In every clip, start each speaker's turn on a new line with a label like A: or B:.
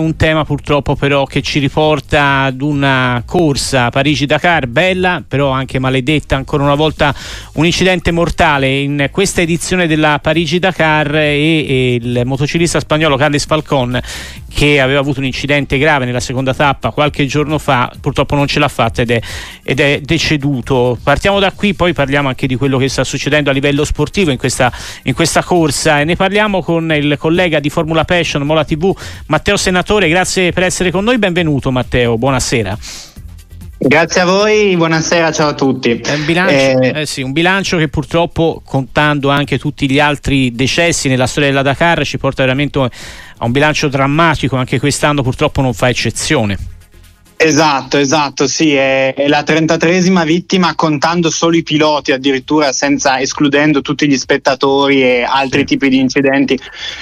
A: Un tema purtroppo però che ci riporta ad una corsa Parigi-Dakar bella però anche maledetta ancora una volta un incidente mortale in questa edizione della Parigi-Dakar e, e il motociclista spagnolo Carles Falcon che aveva avuto un incidente grave nella seconda tappa qualche giorno fa purtroppo non ce l'ha fatta ed è, ed è deceduto. Partiamo da qui poi parliamo anche di quello che sta succedendo a livello sportivo in questa, in questa corsa e ne parliamo con il collega di Formula Passion Mola TV Matteo Senatore Senatore, grazie per essere con noi, benvenuto Matteo, buonasera.
B: Grazie a voi, buonasera, ciao a tutti.
A: È un, bilancio, eh, eh sì, un bilancio che purtroppo, contando anche tutti gli altri decessi nella storia della Dakar, ci porta veramente a un bilancio drammatico, anche quest'anno purtroppo non fa eccezione.
B: Esatto, esatto, sì, è, la 33esima vittima contando solo i piloti, addirittura senza escludendo tutti gli spettatori e altri tipi di incidenti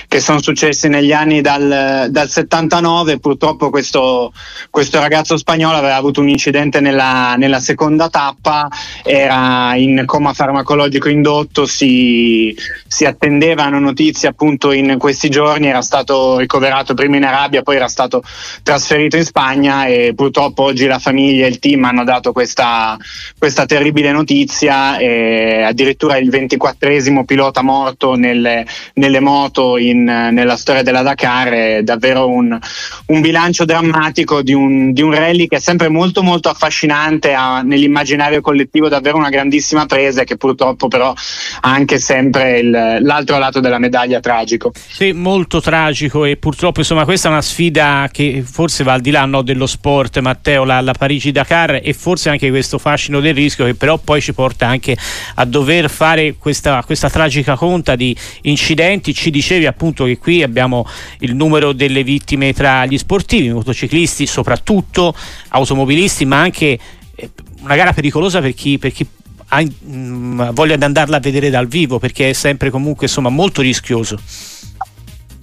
B: che sono successi negli anni dal, dal 79. Purtroppo questo, questo, ragazzo spagnolo aveva avuto un incidente nella, nella, seconda tappa, era in coma farmacologico indotto, si, si attendevano notizie appunto in questi giorni, era stato ricoverato prima in Arabia, poi era stato trasferito in Spagna e purtroppo purtroppo oggi la famiglia e il team hanno dato questa, questa terribile notizia, e addirittura il 24esimo pilota morto nelle, nelle moto in, nella storia della Dakar, è davvero un, un bilancio drammatico di un, di un, rally che è sempre molto molto affascinante, ha nell'immaginario collettivo davvero una grandissima presa che purtroppo però ha anche sempre il, l'altro lato della medaglia tragico.
A: Sì, molto tragico e purtroppo insomma questa è una sfida che forse va al di là no, dello sport Matteo la, la Parigi-Dakar e forse anche questo fascino del rischio che però poi ci porta anche a dover fare questa, questa tragica conta di incidenti. Ci dicevi appunto che qui abbiamo il numero delle vittime tra gli sportivi, motociclisti soprattutto, automobilisti, ma anche eh, una gara pericolosa per chi, per chi ha mh, mm, voglia di andarla a vedere dal vivo perché è sempre comunque insomma molto rischioso.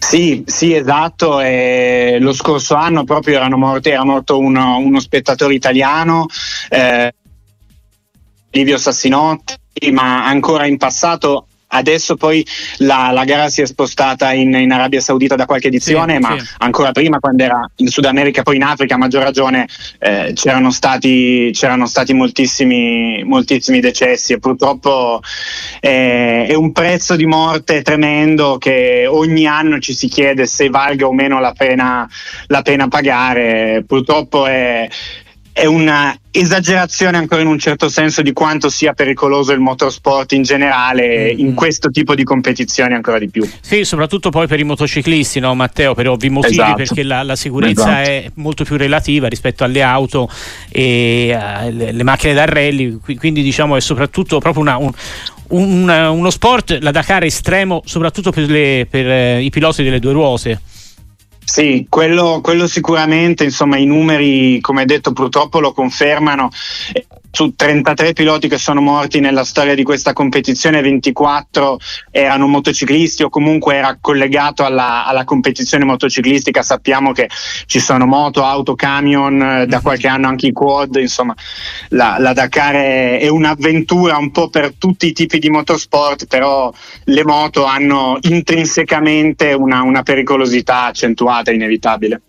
B: Sì, sì, esatto. E lo scorso anno proprio erano morti, era morto uno, uno spettatore italiano, eh, Livio Sassinotti, ma ancora in passato Adesso poi la, la gara si è spostata in, in, Arabia Saudita da qualche edizione, sì, ma sì. ancora prima, quando era in Sud America, poi in Africa, a maggior ragione, eh, c'erano stati, c'erano stati moltissimi, moltissimi, decessi e purtroppo eh, è un prezzo di morte tremendo che ogni anno ci si chiede se valga o meno la pena, la pena pagare. Purtroppo è è una esagerazione ancora in un certo senso di quanto sia pericoloso il motorsport in generale mm. in questo tipo di competizioni ancora di più.
A: Sì, soprattutto poi per i motociclisti, no Matteo, per ovvi motivi, esatto. perché la, la sicurezza esatto. è molto più relativa rispetto alle auto e uh, le, le, macchine da rally, quindi diciamo è soprattutto proprio una, un, un, uno sport, la Dakar estremo, soprattutto per, le, per uh, i piloti delle due ruote.
B: Sì, quello, quello, sicuramente, insomma i numeri come detto purtroppo lo confermano su 33 piloti che sono morti nella storia di questa competizione, 24 erano motociclisti o comunque era collegato alla, alla competizione motociclistica. Sappiamo che ci sono moto, auto, camion, eh, da mhm. qualche anno anche i quad, insomma la, la Dakar è, è, un'avventura un po' per tutti i tipi di motorsport, però le moto hanno intrinsecamente una, una pericolosità accentuata, inevitabile.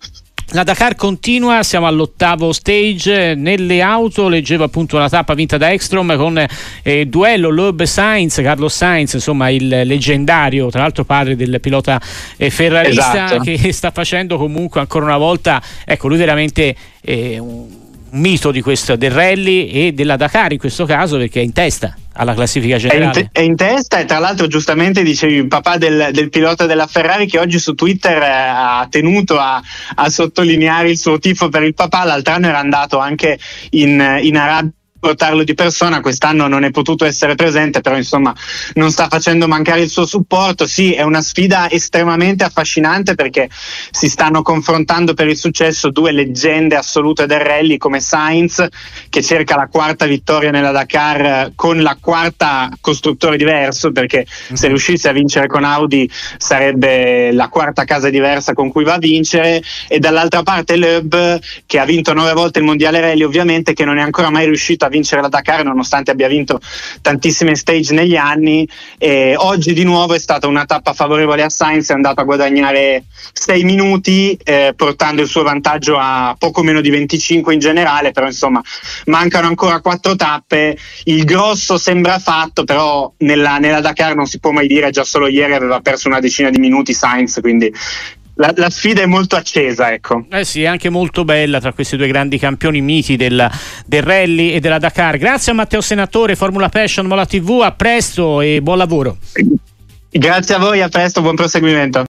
A: La Dakar continua, siamo all'ottavo stage. Nelle auto leggevo appunto una tappa vinta da Ekstrom con eh, duello Loeb Sainz, Carlos Sainz, insomma il leggendario, tra l'altro padre del pilota eh, ferrarista esatto. che sta facendo comunque ancora una volta, ecco lui veramente eh, un mito di questo, del rally e della Dakar in questo caso perché è in testa alla classifica generale.
B: È in, te- è in testa e tra l'altro giustamente dicevi il papà del, del, pilota della Ferrari che oggi su Twitter eh, ha tenuto a, a, sottolineare il suo tifo per il papà, l'altro anno era andato anche in, in Arabia portarlo di persona, quest'anno non è potuto essere presente, però insomma non sta facendo mancare il suo supporto. Sì, è una sfida estremamente affascinante perché si stanno confrontando per il successo due leggende assolute del rally come Sainz che cerca la quarta vittoria nella Dakar con la quarta costruttore diverso perché se mhm. riuscisse a vincere con Audi sarebbe la quarta casa diversa con cui va a vincere e dall'altra parte Loeb che ha vinto nove volte il mondiale rally ovviamente che non è ancora mai riuscito a vincere la Dakar nonostante abbia vinto tantissime stage negli anni. E oggi di nuovo è stata una tappa favorevole a Sainz, è andato a guadagnare 6 minuti eh, portando il suo vantaggio a poco meno di 25 in generale, però insomma mancano ancora 4 tappe, il grosso sembra fatto, però nella, nella Dakar non si può mai dire, già solo ieri aveva perso una decina di minuti Sainz, quindi la, la, sfida è molto accesa, ecco.
A: Eh sì, è anche molto bella tra questi due grandi campioni miti del, del rally e della Dakar. Grazie a Matteo Senatore, Formula Passion, Mola TV, a presto e buon lavoro.
B: Grazie a voi, a presto, buon proseguimento.